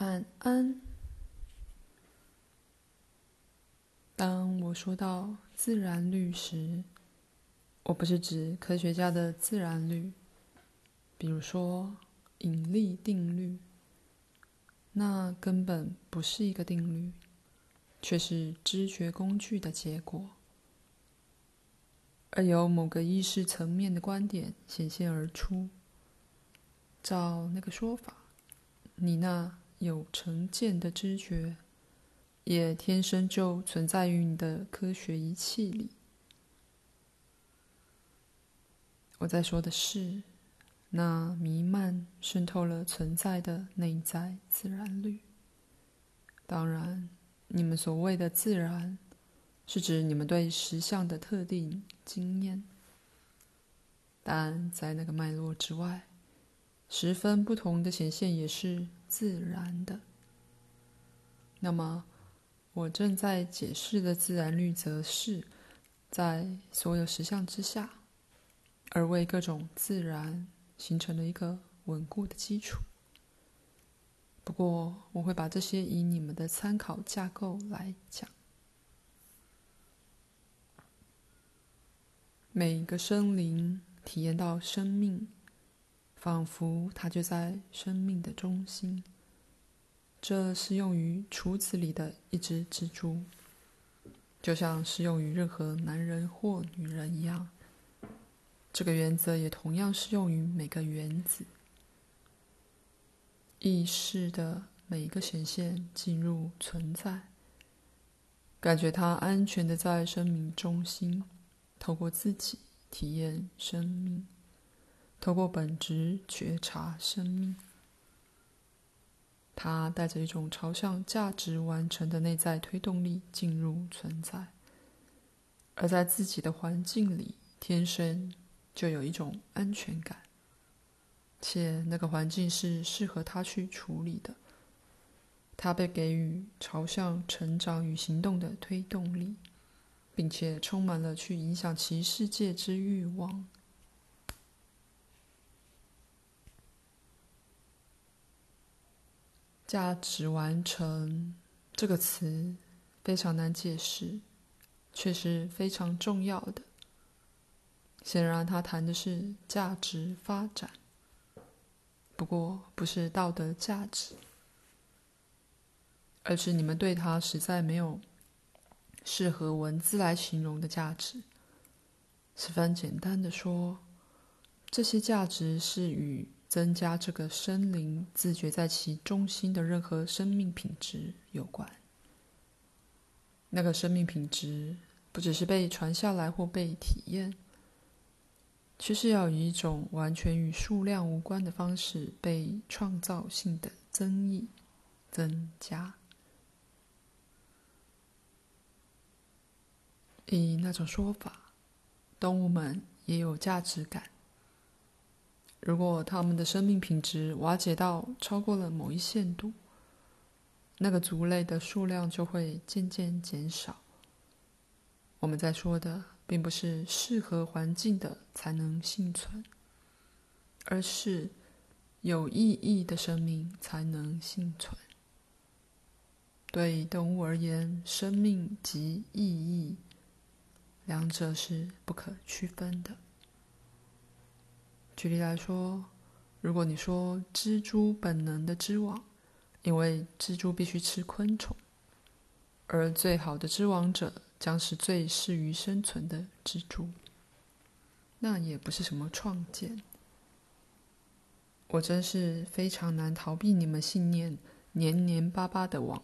晚安。当我说到自然律时，我不是指科学家的自然律，比如说引力定律，那根本不是一个定律，却是知觉工具的结果，而由某个意识层面的观点显现而出。照那个说法，你那有成见的知觉，也天生就存在于你的科学仪器里。我在说的是，那弥漫渗透了存在的内在自然律。当然，你们所谓的自然，是指你们对实相的特定经验，但在那个脉络之外。十分不同的显现也是自然的。那么，我正在解释的自然律，则是在所有实相之下，而为各种自然形成了一个稳固的基础。不过，我会把这些以你们的参考架构来讲。每一个生灵体验到生命。仿佛它就在生命的中心。这适用于厨子里的一只蜘蛛，就像适用于任何男人或女人一样。这个原则也同样适用于每个原子。意识的每一个显现进入存在，感觉它安全的在生命中心，透过自己体验生命。透过本质觉察生命，它带着一种朝向价值完成的内在推动力进入存在，而在自己的环境里，天生就有一种安全感，且那个环境是适合他去处理的。他被给予朝向成长与行动的推动力，并且充满了去影响其世界之欲望。价值完成这个词非常难解释，却是非常重要的。显然，他谈的是价值发展，不过不是道德价值，而是你们对它实在没有适合文字来形容的价值。十分简单的说，这些价值是与增加这个生灵自觉在其中心的任何生命品质有关。那个生命品质不只是被传下来或被体验，却是要以一种完全与数量无关的方式被创造性的增益、增加。以那种说法，动物们也有价值感。如果他们的生命品质瓦解到超过了某一限度，那个族类的数量就会渐渐减少。我们在说的并不是适合环境的才能幸存，而是有意义的生命才能幸存。对动物而言，生命及意义，两者是不可区分的。举例来说，如果你说蜘蛛本能的织网，因为蜘蛛必须吃昆虫，而最好的织网者将是最适于生存的蜘蛛，那也不是什么创建。我真是非常难逃避你们信念黏黏巴巴的网。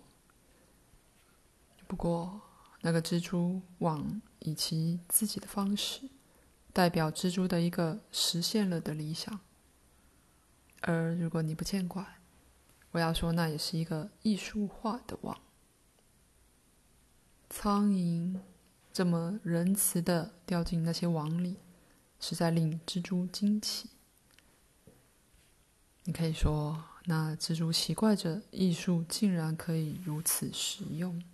不过，那个蜘蛛网以其自己的方式。代表蜘蛛的一个实现了的理想，而如果你不见怪，我要说那也是一个艺术化的网。苍蝇这么仁慈地掉进那些网里，实在令蜘蛛惊奇。你可以说，那蜘蛛奇怪着艺术竟然可以如此实用。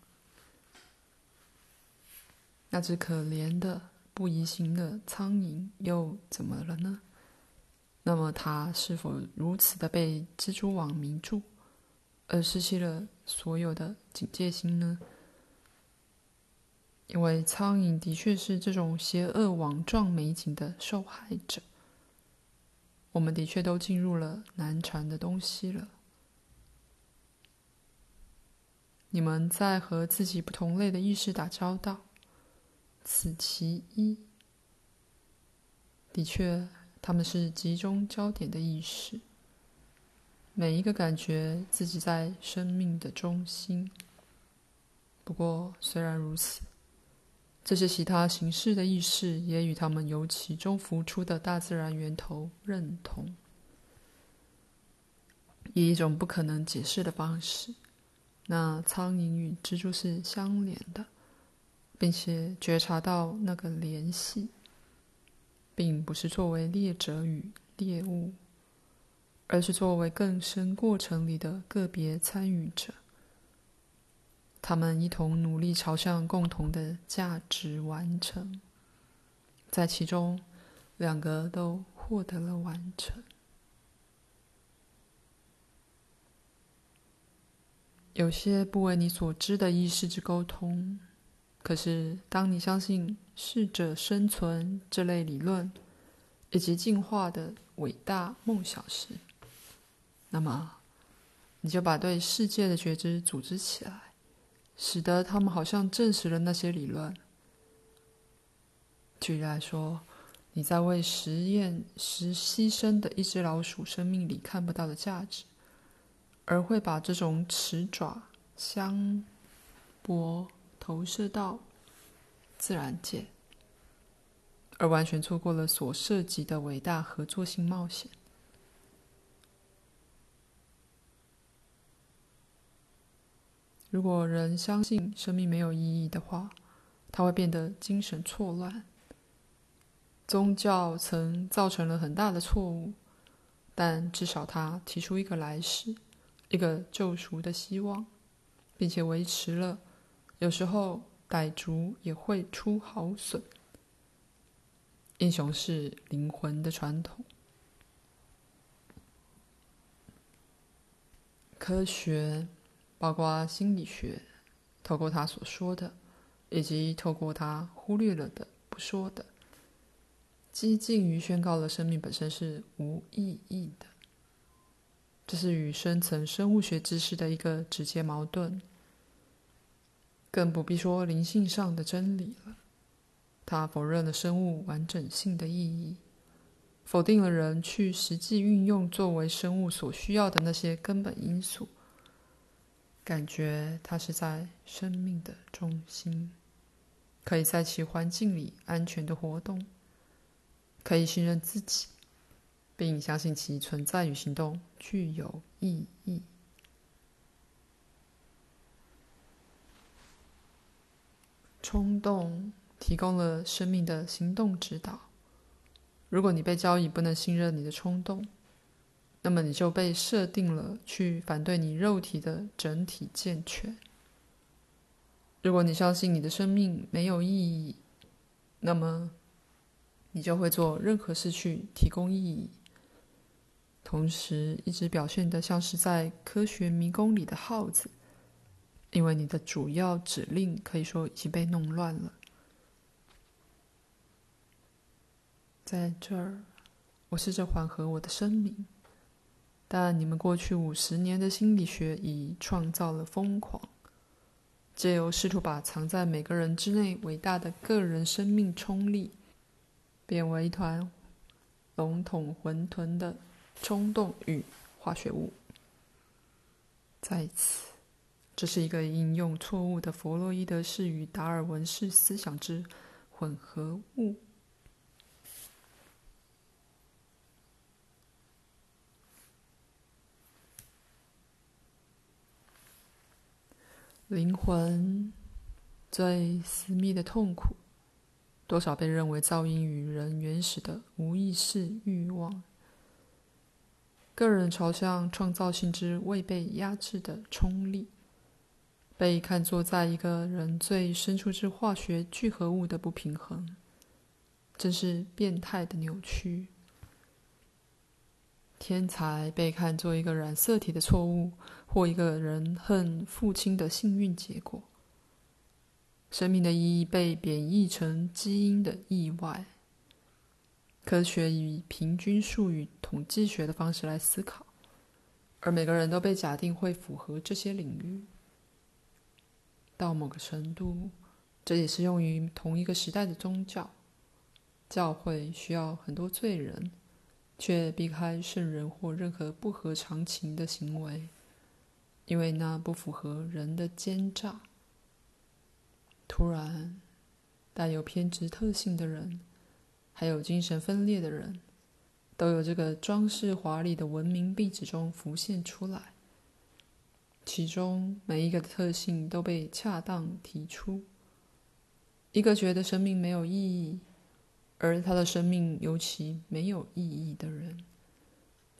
那只可怜的。不移形的苍蝇又怎么了呢？那么它是否如此的被蜘蛛网迷住，而失去了所有的警戒心呢？因为苍蝇的确是这种邪恶网状美景的受害者。我们的确都进入了难缠的东西了。你们在和自己不同类的意识打交道，此其一。的确，他们是集中焦点的意识。每一个感觉自己在生命的中心。不过，虽然如此，这些其他形式的意识也与他们由其中浮出的大自然源头认同，以一种不可能解释的方式。那苍蝇与蜘蛛是相连的，并且觉察到那个联系，并不是作为猎者与猎物。而是作为更深过程里的个别参与者，他们一同努力朝向共同的价值完成，在其中，两个都获得了完成。有些不为你所知的意识之沟通，可是当你相信适者生存这类理论以及进化的伟大梦想时，那么，你就把对世界的觉知组织起来，使得他们好像证实了那些理论。举例来说，你在为实验时牺牲的一只老鼠生命里看不到的价值，而会把这种齿爪、香波投射到自然界，而完全错过了所涉及的伟大合作性冒险。如果人相信生命没有意义的话，他会变得精神错乱。宗教曾造成了很大的错误，但至少他提出一个来世，一个救赎的希望，并且维持了有时候傣族也会出好笋。英雄是灵魂的传统，科学。包括心理学，透过他所说的，以及透过他忽略了的、不说的，激进于宣告了生命本身是无意义的。这是与深层生物学知识的一个直接矛盾，更不必说灵性上的真理了。他否认了生物完整性的意义，否定了人去实际运用作为生物所需要的那些根本因素。感觉它是在生命的中心，可以在其环境里安全的活动，可以信任自己，并相信其存在与行动具有意义。冲动提供了生命的行动指导。如果你被教义不能信任你的冲动，那么你就被设定了去反对你肉体的整体健全。如果你相信你的生命没有意义，那么你就会做任何事去提供意义，同时一直表现得像是在科学迷宫里的耗子，因为你的主要指令可以说已经被弄乱了。在这儿，我试着缓和我的声明。但你们过去五十年的心理学已创造了疯狂，借由试图把藏在每个人之内伟大的个人生命冲力，变为一团笼统混沌的冲动与化学物。在此，这是一个应用错误的弗洛伊德式与达尔文式思想之混合物。灵魂最私密的痛苦，多少被认为噪音与人原始的无意识欲望，个人朝向创造性之未被压制的冲力，被看作在一个人最深处之化学聚合物的不平衡，真是变态的扭曲。天才被看作一个染色体的错误，或一个人恨父亲的幸运结果。生命的意义被贬义成基因的意外。科学以平均数与统计学的方式来思考，而每个人都被假定会符合这些领域。到某个程度，这也适用于同一个时代的宗教。教会需要很多罪人。却避开圣人或任何不合常情的行为，因为那不符合人的奸诈。突然，带有偏执特性的人，还有精神分裂的人，都有这个装饰华丽的文明壁纸中浮现出来。其中每一个的特性都被恰当提出。一个觉得生命没有意义。而他的生命尤其没有意义的人，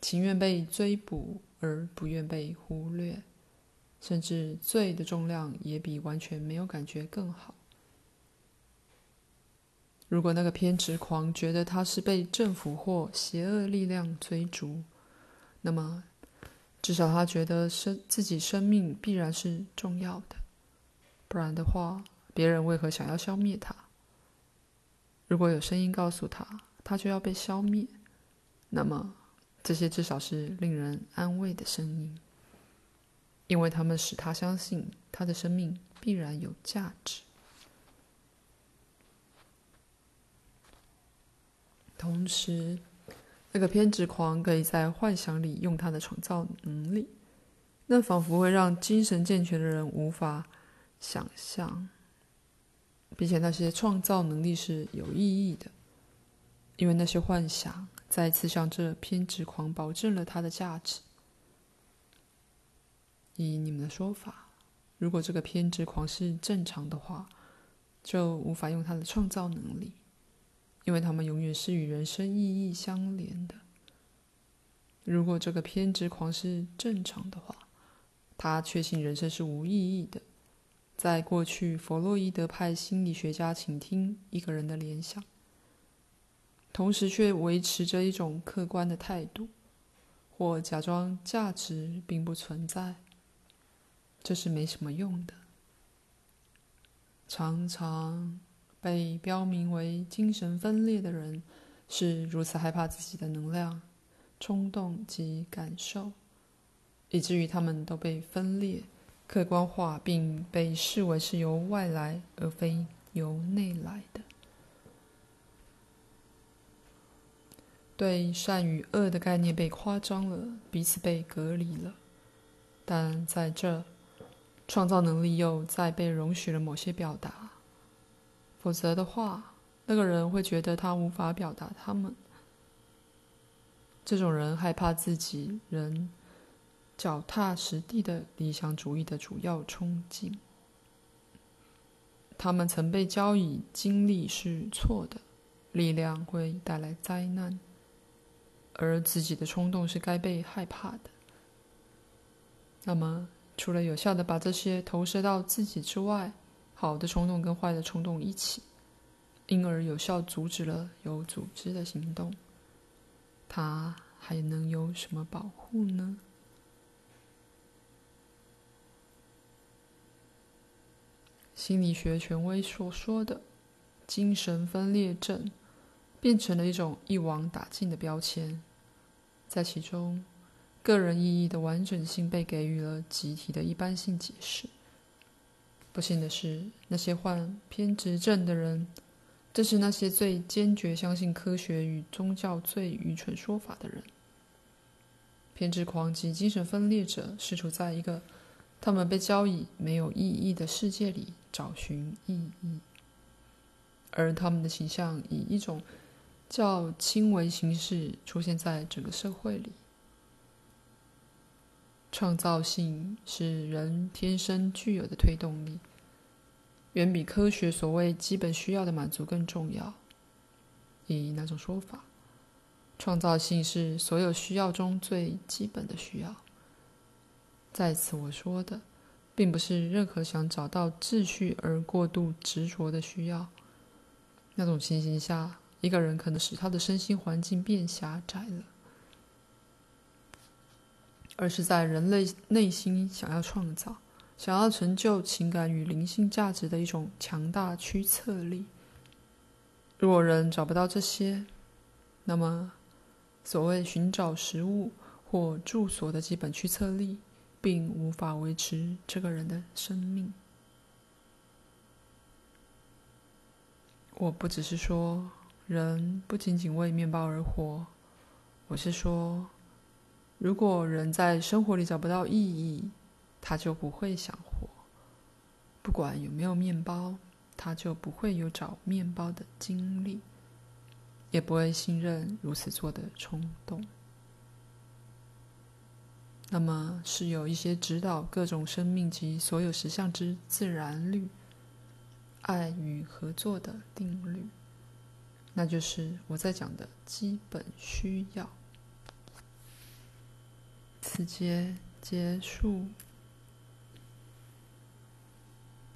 情愿被追捕而不愿被忽略，甚至罪的重量也比完全没有感觉更好。如果那个偏执狂觉得他是被政府或邪恶力量追逐，那么至少他觉得生自己生命必然是重要的，不然的话，别人为何想要消灭他？如果有声音告诉他，他就要被消灭，那么这些至少是令人安慰的声音，因为他们使他相信他的生命必然有价值。同时，那个偏执狂可以在幻想里用他的创造能力，那仿佛会让精神健全的人无法想象。并且那些创造能力是有意义的，因为那些幻想再次向这偏执狂保证了它的价值。以你们的说法，如果这个偏执狂是正常的话，就无法用他的创造能力，因为他们永远是与人生意义相连的。如果这个偏执狂是正常的话，他确信人生是无意义的。在过去，弗洛伊德派心理学家倾听一个人的联想，同时却维持着一种客观的态度，或假装价值并不存在。这是没什么用的。常常被标明为精神分裂的人，是如此害怕自己的能量、冲动及感受，以至于他们都被分裂。客观化，并被视为是由外来而非由内来的。对善与恶的概念被夸张了，彼此被隔离了。但在这，创造能力又再被容许了某些表达。否则的话，那个人会觉得他无法表达他们。这种人害怕自己人。脚踏实地的理想主义的主要冲劲，他们曾被教以经历是错的，力量会带来灾难，而自己的冲动是该被害怕的。那么，除了有效的把这些投射到自己之外，好的冲动跟坏的冲动一起，因而有效阻止了有组织的行动，他还能有什么保护呢？心理学权威所说的精神分裂症，变成了一种一网打尽的标签，在其中，个人意义的完整性被给予了集体的一般性解释。不幸的是，那些患偏执症的人，正是那些最坚决相信科学与宗教最愚蠢说法的人。偏执狂及精神分裂者是处在一个他们被教以没有意义的世界里。找寻意义，而他们的形象以一种较轻微形式出现在整个社会里。创造性是人天生具有的推动力，远比科学所谓基本需要的满足更重要。以哪种说法？创造性是所有需要中最基本的需要。在此我说的。并不是任何想找到秩序而过度执着的需要。那种情形下，一个人可能使他的身心环境变狭窄了。而是在人类内心想要创造、想要成就情感与灵性价值的一种强大驱策力。如果人找不到这些，那么所谓寻找食物或住所的基本驱策力，并无法维持这个人的生命。我不只是说人不仅仅为面包而活，我是说，如果人在生活里找不到意义，他就不会想活。不管有没有面包，他就不会有找面包的经历，也不会信任如此做的冲动。那么，是有一些指导各种生命及所有实相之自然律。爱与合作的定律，那就是我在讲的基本需要。此节结束。